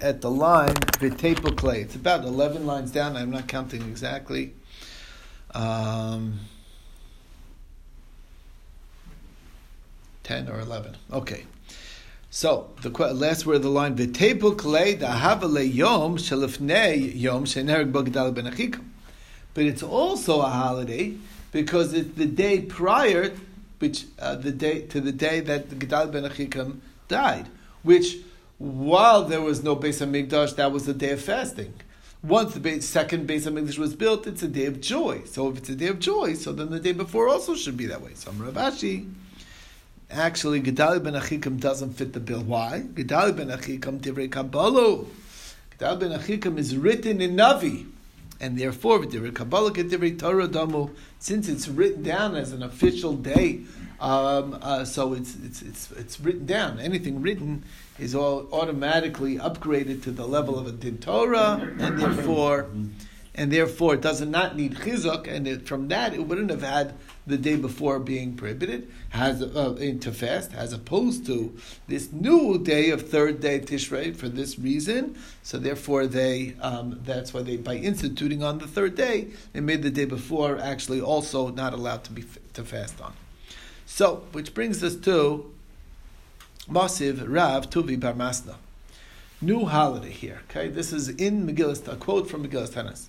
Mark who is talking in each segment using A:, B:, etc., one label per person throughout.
A: at the line v'tepo clay. It's about eleven lines down. I'm not counting exactly. Um, ten or eleven. Okay. So the last word of the line v'tepo clay dahavale yom shalifnei yom shenerg bogdal ben But it's also a holiday because it's the day prior, which uh, the day to the day that the Gedal ben died, which while there was no Beis Hamikdash, that was a day of fasting. Once the base, second Beis Hamikdash was built, it's a day of joy. So if it's a day of joy, so then the day before also should be that way. So Rav Ashi, actually, Gedali ben Achikam doesn't fit the bill. Why? Gedali ben Achikam Divrei Kabbalah. Gedali ben Achikam is written in Navi and therefore since it's written down as an official day, um, uh, so it's, it's it's it's written down. Anything written is all automatically upgraded to the level of a din Torah, and therefore, and therefore it does not need chizuk, and it, from that it wouldn't have had the day before being prohibited, has uh, to fast, as opposed to this new day of third day Tishrei for this reason. So therefore, they um, that's why they by instituting on the third day, they made the day before actually also not allowed to be to fast on. So, which brings us to Masiv Rav Tuvi Bar Masna. New holiday here. Okay, this is in Megillah, a quote from Megillah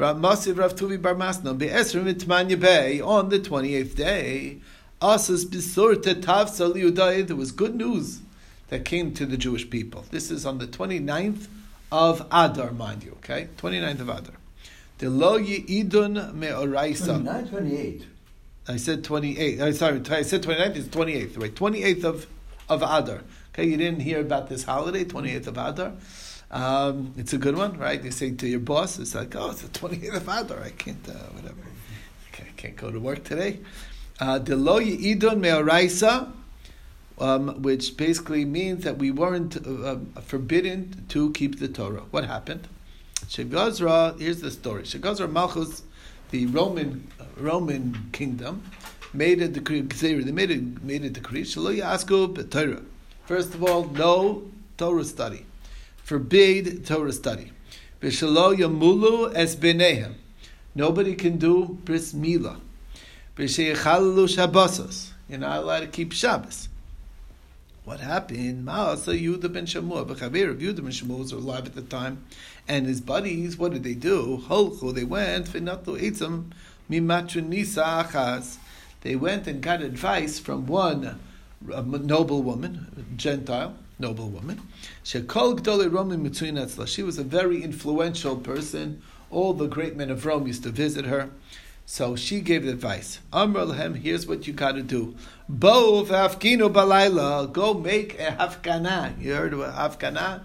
A: Tanis. Masiv Rav Tuvi Bar Masna be'esrim itmanya bay on the twenty eighth day. Asas bisurta tavsa liudai. There was good news that came to the Jewish people. This is on the 29th of Adar, mind you. Okay, 29th of Adar. The lo idun me'oraisa.
B: 29, 28. I
A: said 28. I'm sorry, I said 29th. It's 28th. Right, 28th of of Adar. Okay, you didn't hear about this holiday, 28th of Adar. Um, it's a good one, right? You say to your boss, it's like, oh, it's the 28th of Adar. I can't, uh, whatever. I can't go to work today. Uh, Delo Yidon Me'oraisa, um, which basically means that we weren't uh, um, forbidden to keep the Torah. What happened? Shegazra, here's the story. Shegazra Malchus, the Roman Roman kingdom, made a decree. They made a made a decree. Torah. First of all, no Torah study forbade Torah study. B'shalo yamulu es b'nehem. Nobody can do bris milah. B'sheichalalu shabbosas. You're not allowed to keep Shabbos. What happened? Ma'asa Yehuda ben Shamua, B'chaver of Yehuda ben Shamua was alive at the time, and his buddies, what did they do? Holchu, they went, v'natu etzam mimatronisa achaz. They went and got advice from one noble woman, Gentile, noble woman. She called Gdolei Rome She was a very influential person. All the great men of Rome used to visit her. So she gave advice. Amr here's what you got to do. Bo v'afkinu balayla, go make a hafkana. You heard of a hafkana?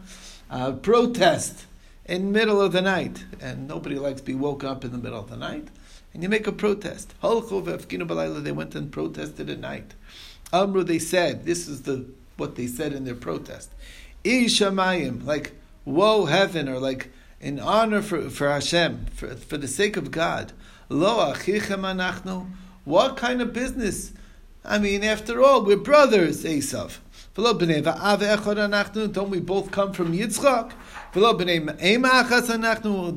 A: Uh, protest in middle of the night. And nobody likes to be woke up in the middle of the night. And you make a protest. They went and protested at night. Amru, they said, this is the what they said in their protest. Ishamayim, like woe heaven, or like in honor for, for Hashem, for, for the sake of God. Lo achichem anachnu. What kind of business? I mean, after all, we're brothers, Esav. Don't we both come from Yitzchak?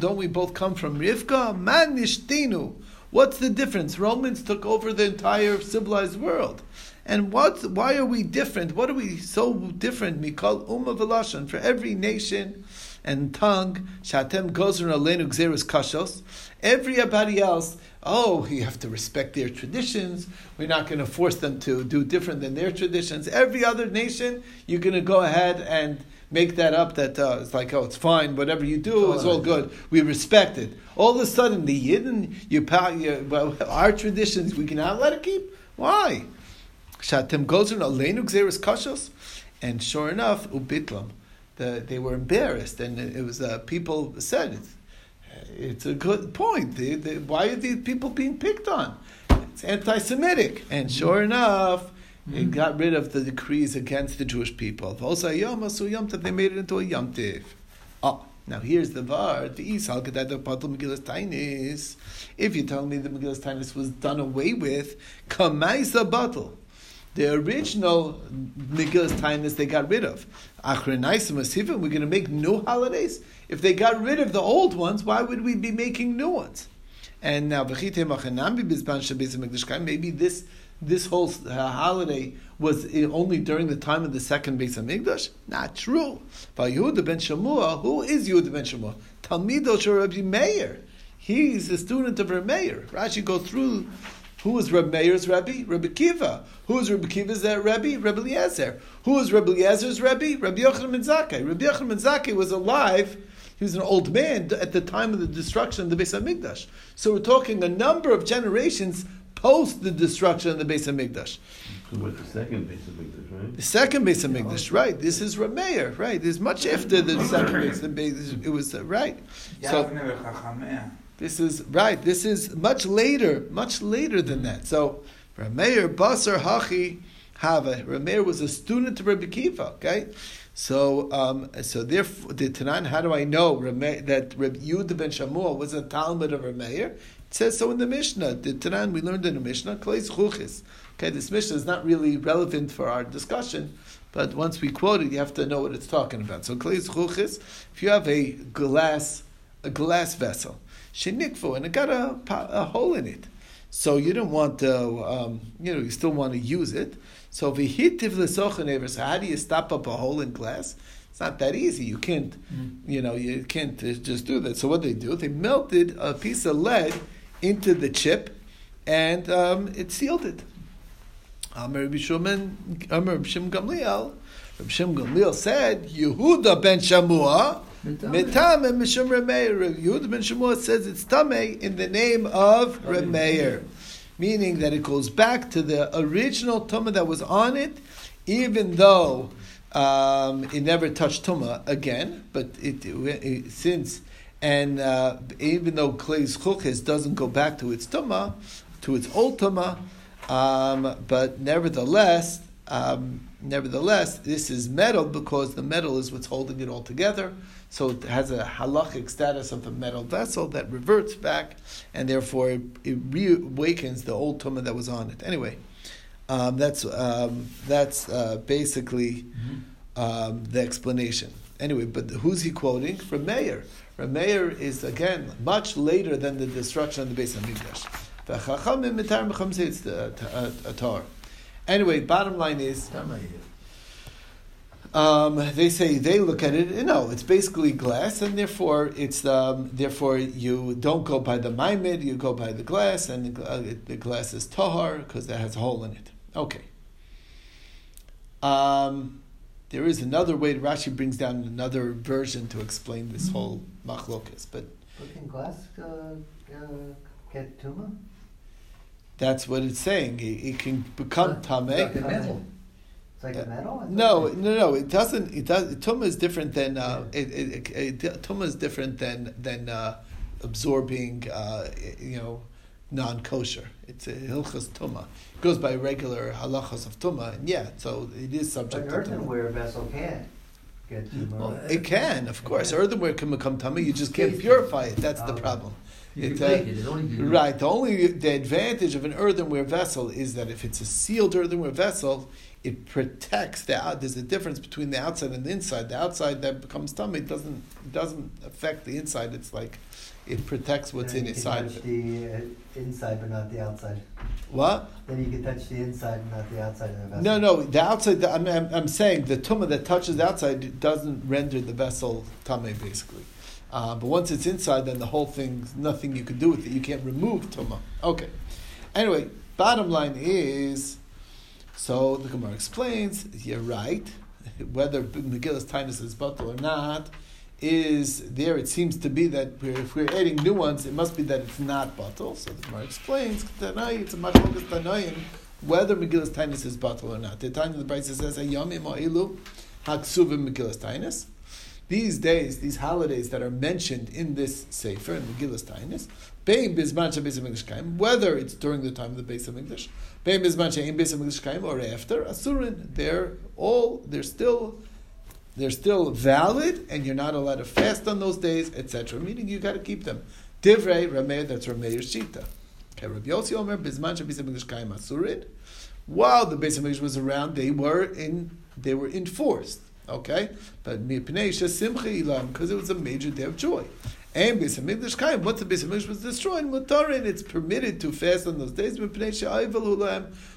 A: Don't we both come from Rivka? Man nishtinu. What's the difference? Romans took over the entire civilized world. And what? Why are we different? What are we so different? Mikol umma v'lashon for every nation and tongue. Shatem gozer alenu gzeros kashos. Everybody else. Oh, you have to respect their traditions. We're not going to force them to do different than their traditions. Every other nation, you're going to go ahead and make that up that uh, it's like, oh, it's fine, whatever you do it's all good. We respect it. All of a sudden, the Yidden, well, our traditions, we cannot let it keep? Why? Shatem Gozern Aleinu Gzeris Kashos, and sure enough, Ubitlam, the, they were embarrassed, and it, was uh, people said it's, it's a good point. They, they, why are these people being picked on? It's anti-Semitic, and sure enough. Mm-hmm. It got rid of the decrees against the Jewish people. They made it into a Yom Tiv. Oh, now here's the var. The Isal Megillas Tainis. If you tell me the Megillas Tainis was done away with, Kamaisa Batal The original Megillus Tainus they got rid of. We're going to make new holidays. If they got rid of the old ones, why would we be making new ones? And now, maybe this this whole uh, holiday was only during the time of the second Beis Hamikdash? Not true. By Yehuda ben Shamua, who is Yehuda ben Shamua? Talmido Rabbi Meir. He's a student of Rabbi Meir. Rashi go through who was Rabbi Meir's Rebbe? Rabbi Kiva. Who is Rabbi Kiva's Rebbe? Rabbi Eliezer. Who was Rabbi Eliezer's Rebbe? Rabbi Yochanan ben Zakkai. Rabbi Yochanan ben Zakkai was alive. He was an old man at the time of the destruction of the Beis Hamikdash. So we're talking a number of generations post the destruction of the Beis Hamikdash.
B: So what's the second Beis Hamikdash, right?
A: The second Beis Hamikdash, right? This is Rameir, right? This is much after the second Beis Hamikdash. It was uh, right. So this is right. This is much later, much later than that. So Rameir Basar Hachi Hava. Rameir was a student of Rabbi Kiva. Okay. So, um, so therefore, the Tanan, how do I know Rameir, that Rabbi Yehuda ben Shamua was a Talmud of Rameir? It says so in the Mishnah. The Tanan we learned in the Mishnah, Kleis Chuchis. Okay, this Mishnah is not really relevant for our discussion, but once we quote it, you have to know what it's talking about. So Kleis Chuchis, if you have a glass, a glass vessel, shenikfu, and it got a, a hole in it, so you don't want to, um, you know, you still want to use it. So v'hitiv l'sochanever. So how do you stop up a hole in glass? It's not that easy. You can't, mm. you know, you can't just do that. So what they do? They melted a piece of lead into the chip, and um, it sealed it. Amr Bishum Amr Bishum Gamliel. Bishum Gamliel said, Yehuda ben Shamua, Mitam and Mishum Remeir. Yehuda ben Shamua says it's Tameh in the name of Remeir. Meaning that it goes back to the original Tumah that was on it, even though um, it never touched Tumah again, but it, it, it since and uh, even though Klei's Chukis doesn't go back to its Tumah, to its old Tumah, um, but nevertheless, um, nevertheless, this is metal because the metal is what's holding it all together. So it has a halachic status of a metal vessel that reverts back, and therefore it, it reawakens the old tumah that was on it. Anyway, um, that's um, that's uh, basically mm-hmm. um, the explanation. Anyway, but who's he quoting? From Meir. Rameir is again much later than the destruction of the Beis Hamikdash. The Chachamim mitar mecham it's the Torah. Anyway, bottom line is. Um, they say they look at it. No, it's basically glass, and therefore it's um, therefore you don't go by the maimed, you go by the glass, and the, uh, the glass is tahar because it has a hole in it. Okay. Um, there is another way. Rashi brings down another version to explain this whole machlokas, but.
C: But can glass uh, uh, get tuma?
A: That's what it's saying. It, it can become tameh.
C: Like metal. It's like
A: uh,
C: metal.
A: No, no, no. It doesn't. It does. Tuma is different than. Uh, yeah. it, it, it, is different than than uh, absorbing. Uh, you know non kosher. It's a hilchas tuma. It goes by regular halachas of tuma, and yeah, so it is subject
C: but to earthenware vessel can get tuma.
A: Well, it can, of course. Yeah. Earthenware can become tuma. You just can't purify it. That's the problem.
C: It, uh,
A: right. The only the advantage of an earthenware vessel is that if it's a sealed earthenware vessel, it protects the out. There's a difference between the outside and the inside. The outside that becomes tummy doesn't doesn't affect the inside. It's like it protects what's
C: then
A: in inside
C: of it. the uh, inside, but not the outside.
A: What?
C: Then you can touch the inside, and not the outside of the vessel.
A: No, no, the outside. The, I'm, I'm, I'm, saying the tumah that touches the outside doesn't render the vessel tumah, basically. Uh, but once it's inside, then the whole thing, nothing you can do with it. You can't remove tumah. Okay. Anyway, bottom line is, so the Gemara explains, you're right. Whether Megillus Tainus is bottle or not, is there. It seems to be that we're, if we're adding new ones, it must be that it's not batal. So the Gemara explains it's a machlokas Tanoim whether Megillas Tainus is batal or not. The time the Brisa says Ayamim Oilu Haksuvim Megillas Tainus. These days, these holidays that are mentioned in this sefer in Bizman Beis Hamikdash whether it's during the time of the Beis Hamikdash, Beis Hamikdash or after Asurin, they're all they're still they're still valid, and you're not allowed to fast on those days, etc. Meaning you got to keep them. Divrei Rameh, that's Rameir Shita. Okay, Rabbi Yossi Omer, Bizman Shabisa Megdish Kaim while the Beis Hamikdash was around, they were in they were enforced. Okay, but because it was a major day of joy. And Beis Hamikdash Kaim, once the Beis Hamikdash was destroyed, Mutarin, it's permitted to fast on those days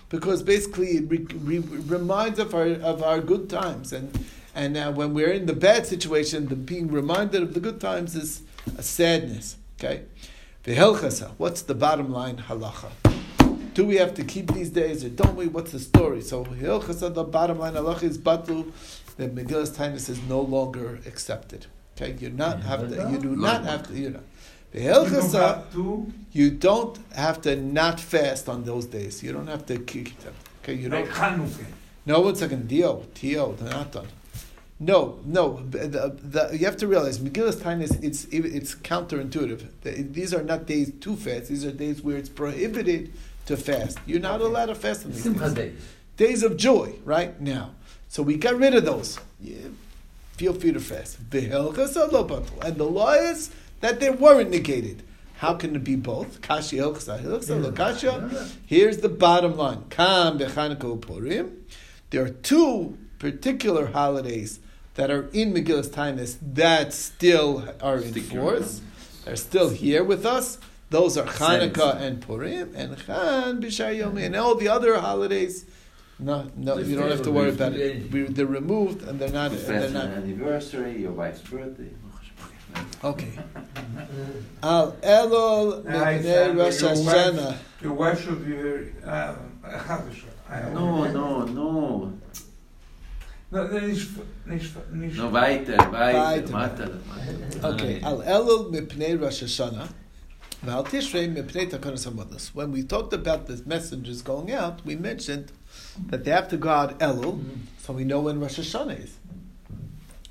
A: because basically it re, re, reminds of our of our good times, and and uh, when we're in the bad situation, the being reminded of the good times is a sadness. Okay, v'helchasa. What's the bottom line halacha? Do we have to keep these days or don't we? What's the story? So the bottom line halacha is batu that Megillas Tainus is no longer accepted. Okay, you not have to. You do not have to. You know. The you don't have to not fast on those days. You don't have to keep them. Okay, you don't. No, one second. Dio, Tio, not done. No, no. The, the, you have to realize Megillas Tainus. It's it's counterintuitive. These are not days to fast. These are days where it's prohibited to fast. You're not allowed to fast on these days. Days of joy, right now. So we got rid of those. Yeah, feel free to fast. And the law is that they weren't negated. How can it be both? Kashi Here's the bottom line. Kam Purim. There are two particular holidays that are in Megillas Tainus that still are in force. They're still here with us. Those are Hanukkah and Purim and Chan B'Shar and all the other holidays. No, no, you don't have to worry about it. We, they're removed and they're not. And they're not.
B: anniversary, your wife's birthday.
A: Okay. Al Elul Mepnei Rosh Hashanah.
D: Your wife should be very uh,
B: No, no, no.
D: No, nicht, nicht, nicht.
B: No, weiter, weiter, weiter.
A: Okay. Al Elul Mepnei Rosh Hashanah. When we talked about the messengers going out, we mentioned that they have to go out Elul, so we know when Rosh Hashanah is.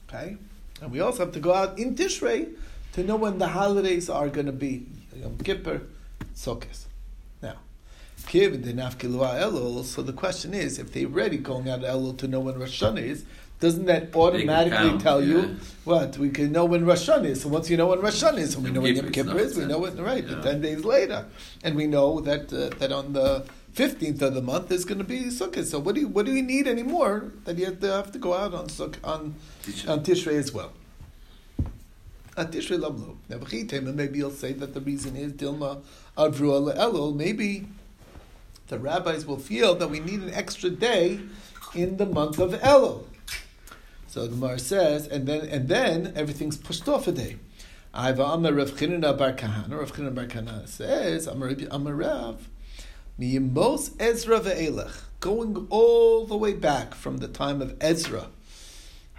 A: Okay? And we also have to go out in Tishrei to know when the holidays are going to be. Yom Kippur, Sukkot. Now, Kiv Elul, so the question is, if they're ready going out Elul to know when Rosh Hashanah is, doesn't that automatically tell you yeah. what we can know when Rosh Hashanah is? So once you know when Rosh Hashanah is, so we know when Yom Kippur is, we know it right. Yeah. ten days later, and we know that uh, that on the fifteenth of the month is going to be Sukkot. So what do you, what do we need anymore that you have to, have to go out on Sukkot, on on Tishrei as well? On Tishrei Lamlu. Now maybe you'll say that the reason is Dilma Avru Elul. Maybe the rabbis will feel that we need an extra day in the month of Elul. So Gemara says, and then and then everything's pushed off a day. I've Amar Rav Chinina Bar Kahana. Rav Chinina Bar Kahana says, Amar Rav. Miyimos Ezra ve'elech, going all the way back from the time of Ezra,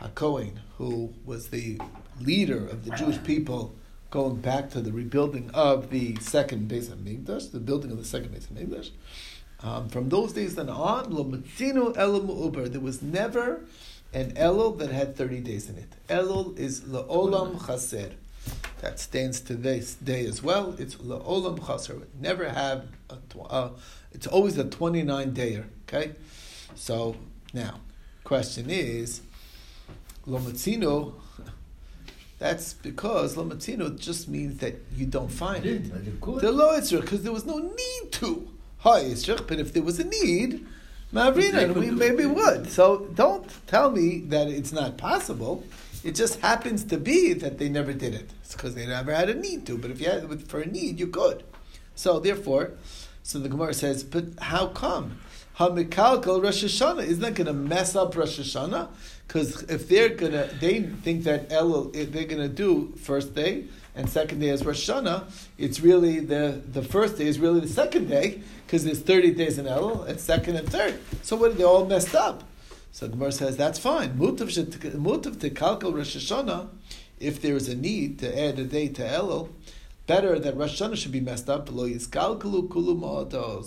A: HaKohen, who was the leader of the Jewish people, going back to the rebuilding of the second Beis Hamikdash, the building of the second Beis Hamikdash. Um, from those days then on, Lomatzinu Elul Uber, there was never an Elul that had 30 days in it. Elul is La'olam Chaser that stands to this day as well. It's la'olam chaser. Never have, a, uh, it's always a 29 dayer. Okay? So, now, question is, lomatzino, that's because lomatzino just means that you don't find it. The lo because there was no need to. Hi, but if there was a need, Mavrina, we maybe would. So don't tell me that it's not possible. It just happens to be that they never did it. It's because they never had a need to. But if you had for a need, you could. So therefore, so the Gemara says, but how come? Hamikalkal Rosh Hashanah isn't that going to mess up Rosh Hashanah? Because if they're gonna, they think that Elul, they're going to do first day and second day is Rosh Hashanah. It's really the the first day is really the second day because there's thirty days in Elul and second and third. So what? Are they all messed up. So Gemara says that's fine. Mutav to kalkal Rosh Hashanah, if there is a need to add a day to Elul, better that Rosh Hashanah should be messed up. Lo yiskalkalu kulu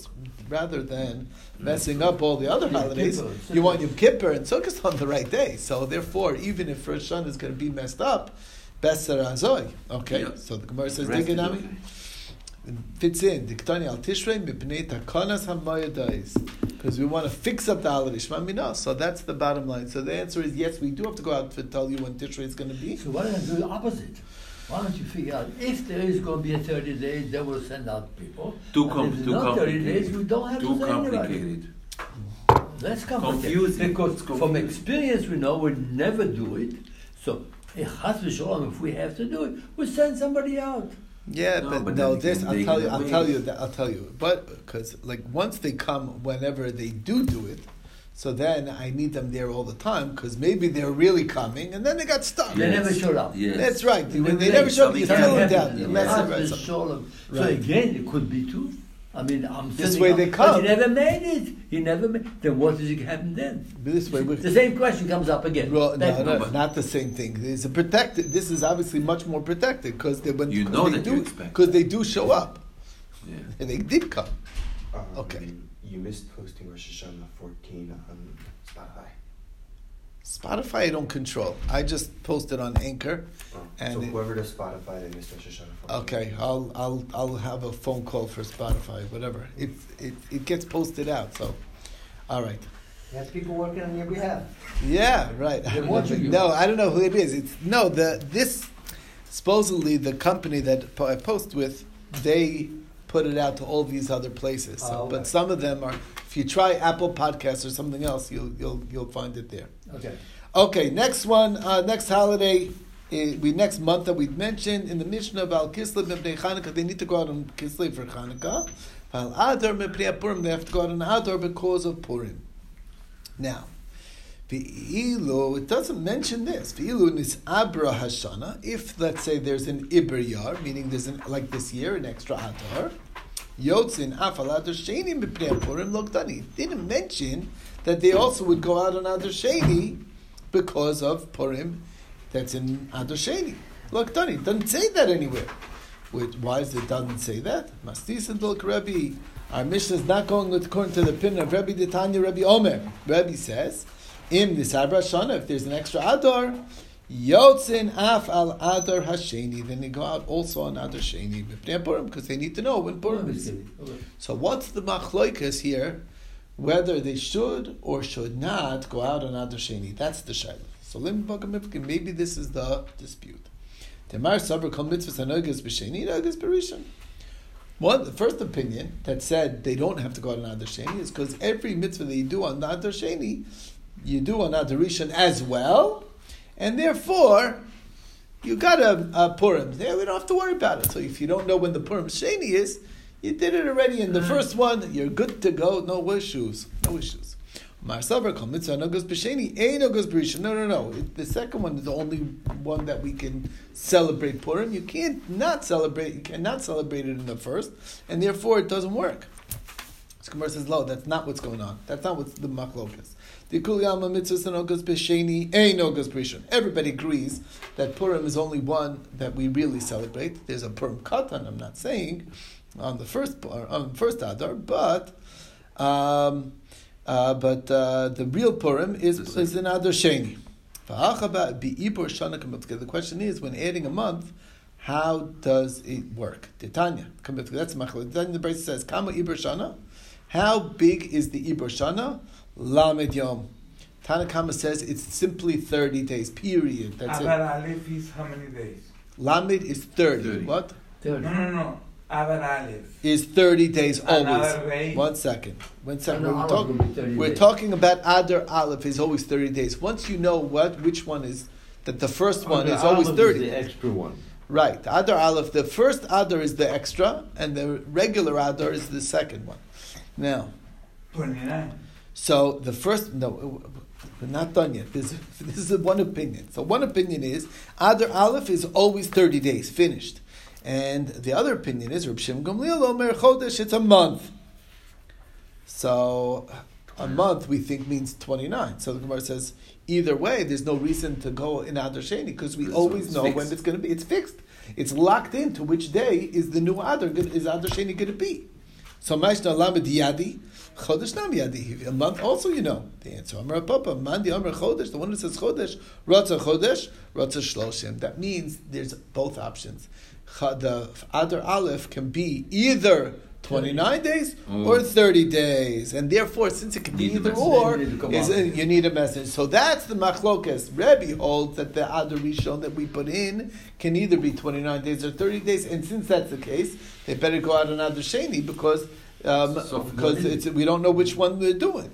A: rather than messing up all the other holidays. You want Yom Kippur and Sukkot on the right day. So therefore, even if Rosh Hashanah is going to be messed up, Beser Azoy. Okay, yeah. so the Gemara says Diganami fits in. Diktani al Tishrei mipnei takanas hamayadais because we want to fix up the holiday Shema So that's the bottom line. So the answer is yes, we do have to go out to tell you when Tishrei is going to be.
E: So why don't you do the opposite? Why don't you figure out if there is going to be a 30 days, they will send out people.
B: Too, com- too
E: not
B: complicated.
E: 30 days, we don't have
B: too
E: to
B: complicated.
E: That's complicated.
B: Confusing.
E: Because
B: It's
E: from experience, we know we never do it. So, chas v'sholom, if we have to do it, we send somebody out.
A: Yeah,
B: No,
A: but,
B: but
A: no, this I'll tell you. I'll
B: away.
A: tell you that I'll tell you. But because like once they come, whenever they do do it, so then I need them there all the time because maybe they're really coming and then they got stuck.
E: They never showed up.
B: Yes.
A: That's right. They, they
E: They-
A: never showed up, you
B: something
A: fill them down. You
B: Yeah.
A: mess
E: Chas
A: right. So-
E: v'sholom. So
A: Right.
E: again, it could be two. I mean, I'm
A: This way
E: out-
A: they
E: But
A: come.
E: he never made it. He never made. Then what does it happen then?
A: This way,
E: The same question comes up again.
A: Well,
E: That-
A: no, no, not the same thing. It's a protected. This is obviously much more protected because they when
B: You
A: 'cause
B: know
A: they
B: that
A: do because they do show up
B: Yeah.
A: and they did come.
F: Um,
A: Okay.
F: You missed posting Rosh Hashanah 14 on Spotify.
A: Spotify I don't control. I just posted on Anchor.
F: Oh,
A: And
F: so whoever does Spotify, they missed Rosh Hashanah 14.
A: Okay, I'll I'll I'll have a phone call for Spotify, whatever. It it it gets posted out. So, all right.
C: You have people working on your behalf.
A: Yeah, right.
E: They're watching you.
A: No, I don't know who it is. It's no the this supposedly the company that I post with they put it out to all these other places. So,
C: Oh, okay.
A: but some of them are. If you try Apple Podcasts or something else, you'll you'll you'll find it there.
E: Okay.
A: Okay, next one, uh, next holiday, uh, we next month that we mentioned in the Mishnah about Kislev Bnei Chanukah, they need to go out on Kislev for Chanukah. While Adar Mepnei Purim, they have to go out on Adar because of Purim. Now, V'ilu, it doesn't mention this. V'ilu is Abra Hashana. If let's say there's an Iber Yar, meaning there's an like this year an extra Adar. Yotzin Afal Sheni Purim Logdani. Didn't mention that they also would go out on Adar because of Purim that's in Adar Sheni. Logdani doesn't say that anywhere. Which, why is it doesn't say that? Mastis and Rebbe. Our mission is not going according to the opinion of Rebbe Detanya Rebbe Omer. Rebbe says, Im Nisabra Shana, if there's an extra Adar, Yotzin Af al Adar Hasheni, then they go out also on Adar Sheni, B'pnei Purim, because they need to know when Purim is.
E: Okay.
A: So what's the machloikas here? Whether they should or should not go out on Adar Sheni. That's the shaila. So maybe this is the dispute. Temar sabr kol mitzvahs hanogas b'sheni, nogas b'rishon. One, the first opinion that said they don't have to go out on Adar Sheni is because every mitzvah that you do on Adar Sheni, you do on Adar Rishon as well, and therefore you got a, a uh, Purim. Yeah, we don't have to worry about it. So if you don't know when the Purim Sheni is, you did it already in the mm. first one. You're good to go. No issues. No issues. Mar Savar Kol Mitzvah No Goes B'Sheni Ein No No, no, no. The second one is the only one that we can celebrate Purim. You can't not celebrate. You cannot celebrate it in the first, and therefore it doesn't work. Gemara says, "No, that's not what's going on. That's not what's the machlokas." The kuliyama mitzvahs and ogas b'sheni ein ogas b'rishon. Everybody agrees that Purim is only one that we really celebrate. There's a Purim katan. I'm not saying on the first on the first Adar, but um, uh, but uh, the real Purim is is in Adar Sheni. V'achaba bi'ibur shana kamatzke. The question is, when adding a month, how does it work? Titania, that's. Then the Brisa says, "Kama ibur shana." How big is the ibur shana? Lamed yom. Tanakama says it's simply thirty days. Period. That's
D: Avar
A: it.
D: Aleph is how many days?
A: Lamed is thirty.
B: 30.
A: What
D: No,
E: Thirty.
D: no, no. Avar Aleph.
A: is thirty days always?
D: Another way.
A: One second. One second.
E: No, no,
A: we're
E: Aleph
A: talking,
E: will be 30
A: we're talking about Adar Aleph is always thirty days. Once you know what which one is that the first one is always thirty.
E: Is the extra one.
A: Right. Adar Aleph, the first Adar is the extra, and the regular Adar is the second one. Now,
D: 29.
A: So the first, no, we're not done yet. This, this is one opinion. So one opinion is Adar Aleph is always 30 days, finished. And the other opinion is Reb Shimon Gamliel Omer Chodesh, it's a month. So a month we think means 29. So the Gemara says, either way, there's no reason to go in Adar Sheni because we
B: So
A: always know
B: fixed.
A: when it's going to be. It's fixed. It's locked into which day is the new Adar, is Adar Sheni going to be. So Maishna Lamed Yadi, Chodesh Nam Yadi. A month also you know the answer. Amar Papa, Mandi Amar Chodesh, the one who says Chodesh, Ratza Chodesh, Ratza Shloshim. That means there's both options. The Adar Aleph can be either 29 days
B: Oh.
A: or 30 days. And therefore, since it can be either or,
E: You need
A: is it- you need a message. So that's the machlokas. Rebbe holds that the Adar Rishon that we put in can either be 29 days or 30 days. And since that's the case, they better go out on Adar Sheni because um,
B: So-
A: because it's, we don't know which one they're doing.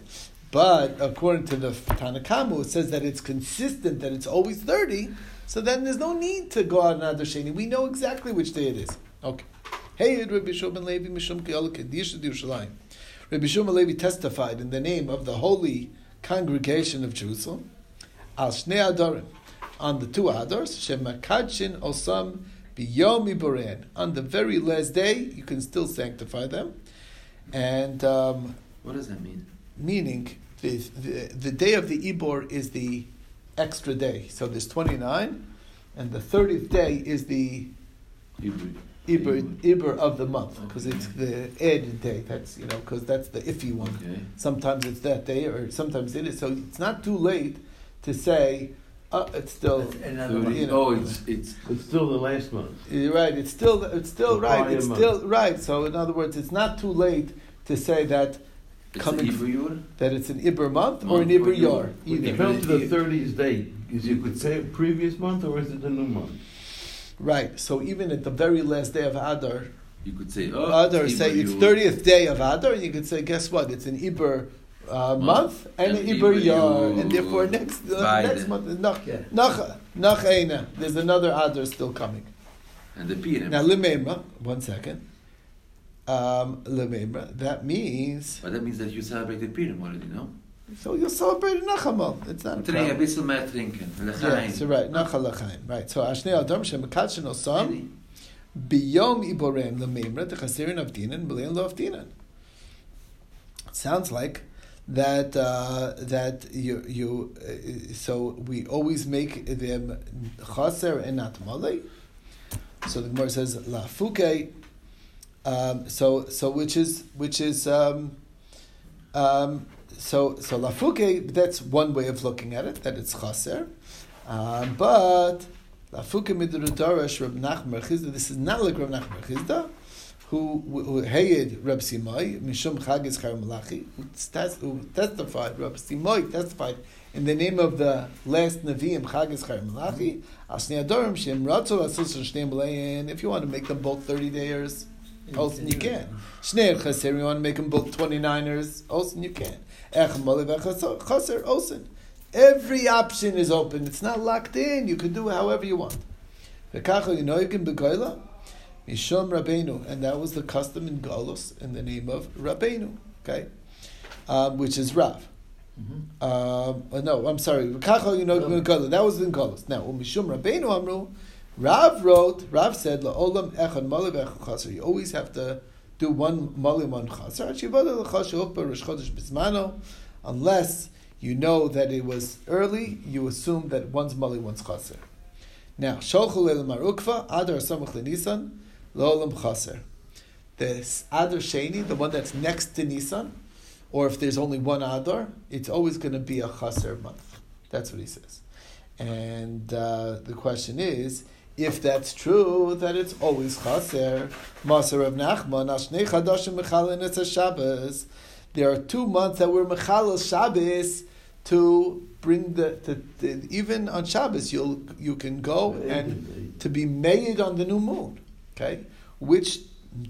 A: But according to the Tanakamu, it says that it's consistent, that it's always 30. So then there's no need to go out another Sheni. We know exactly which day it is. Okay. Hey, Rabbi Shimon Levi Mishum Kiyol Kedisha Yerushalayim. Rabbi Shimon Levi testified in the name of the holy congregation of Jerusalem, Al Shnei Adorim, on the two Adors, Shemakadshin Osam Biyomi Boren. On the very last day, you can still sanctify them. And um,
B: What does that mean?
A: meaning the, the, the day of the Ibor is the extra day. So there's 29, and the 30th day is the
B: Hebrew.
A: Ibor, Ibor of the month, because it's the Ed day. That's, you know, because that's the iffy one.
B: Okay.
A: Sometimes it's that day, or sometimes it is. So it's not too late to say, uh, it's still,
E: That's another
A: you know.
B: oh, it's it's
G: It's still the last month.
A: you're right, it's still, it's still
G: The
A: right,
G: prior
A: it's
G: month.
A: still right. So in other words, it's not too late to say that,
B: it's
A: Coming
B: a Hebrew
A: that it's an Ibor month or an
B: Month or
A: Ibor
B: year.
A: Yor.
B: With
G: When you
A: Either.
G: come to the thirtieth day, is you could say previous month or is it the new month?
A: Right. So even at the very last day of Adar,
B: You could say oh,
A: Adar
B: it's
A: say it's thirtieth day of Adar, and you could say, guess what? It's an Iber uh, month and,
B: And
A: an Iber Yar, and therefore next uh, next month is Nach
E: Yeah.
A: Nach. There's another Adar still coming.
B: And the Purim.
A: Now Limemra, one second. Um, that means
B: But that means that you celebrate the Purim already, no?
A: So you'll celebrate Nachamal. It's not a
B: a
A: problem.
B: bisschen mehr trinken.
A: Yeah, so right, Nachal Lachaim. Right. So Ashnei Adam Shemakadshin Osam. Biyom iborem lememra techasirin avdinan b'lein lo avdinan. Sounds like that uh, that you you uh, so we always make them chaser and not male. So the Gemara says la fuke. Um, so so which is which is um, um, so so la fuke. That's one way of looking at it. That it's chaser, um, but. Lafuka midrudarash Rab Nachman Chisda. This is not like Rab Nachman Chisda, who who hayed Rab Simai Mishum Chagis Malachi, who, tes- who testified Rab Simai testified in the name of the last Nevi'im Chagis Char Malachi. Asnei Adorim Shem Ratzo Asus Shnei Malayin. If you want to make them both thirty dayers, also you can. Shnei Chaser, you want to make them both twenty niners, also you can. Ech Malev Chaser Osen. Every option is open. It's not locked in. You can do it however you want. V'kacha yinoykim begoyla, mishum Rabbeinu, and that was the custom in Golos in the name of Rabbeinu, okay, um, which is Rav.
E: Mhm.
A: Um, uh, no, I'm sorry. V'kacha yinoykim begoyla. That was in Golos. Now, mishum Rabbeinu amru. Rav wrote. Rav said la'olam echad. You always have to do one mali one chaser. Unless you know that it was early, you assume that one's mali, one's chaser. Now, sholchul el marukva, adar samach lenisan, lo'olam chaser. The adar sheni, the one that's next to Nisan, or if there's only one adar, it's always going to be a chaser month. That's what he says. And uh, the question is, if that's true, that it's always chaser. Maser of Nachman, ashnei chadashim mechalin a Shabbos. There are two months that we're mechalel Shabbos to bring the, to- even on Shabbos you'll you can go and to be made on the new moon. Okay, which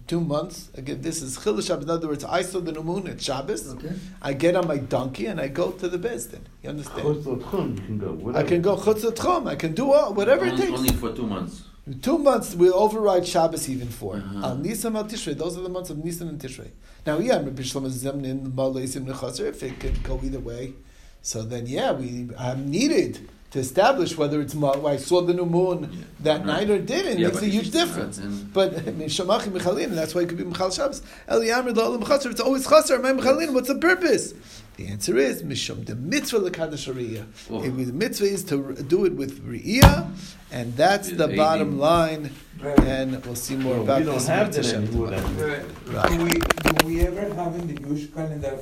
A: two months again? This is Chil Shabbos. In other words, I saw the new moon at Shabbos.
E: Okay.
A: I get on my donkey and I go to the Bezdin. You understand?
G: Chutz l'tchum, you can go.
A: I can go chutz l'tchum. I can do all, whatever it takes.
B: only for two months.
A: Two months we override Shabbos even for.
B: Uh-huh.
A: Al Nisan al Tishrei. Those are the months of Nisan and Tishrei. Now, yeah, Rabbi Shlomo Zemnin Maleisim Nechaser. If it could go either way, so then yeah, we I'm needed to establish whether it's Ma- I saw the new moon
B: Yeah.
A: that
B: Right.
A: night or didn't.
B: Yeah,
A: makes a huge
B: it's not,
A: difference.
B: then-
A: But Mishamachi Mechalin, and that's why it could be Mechal Shabbos. El Yamrid La'olam Chaser. It's always Chaser. My Mechalin. What's the purpose? The answer is Mishum the mitzvah lekadosh Riyah.
B: Oh.
A: If The mitzvah is to do it with Riyah, and that's
B: With
A: the
B: aiding.
A: bottom line.
D: Right.
A: And we'll see more
G: Well,
A: about
G: we don't
A: this.
G: have
A: in
G: that
A: Hashem
G: anymore.
A: tomorrow.
D: Do we, do we ever have in the Jewish calendar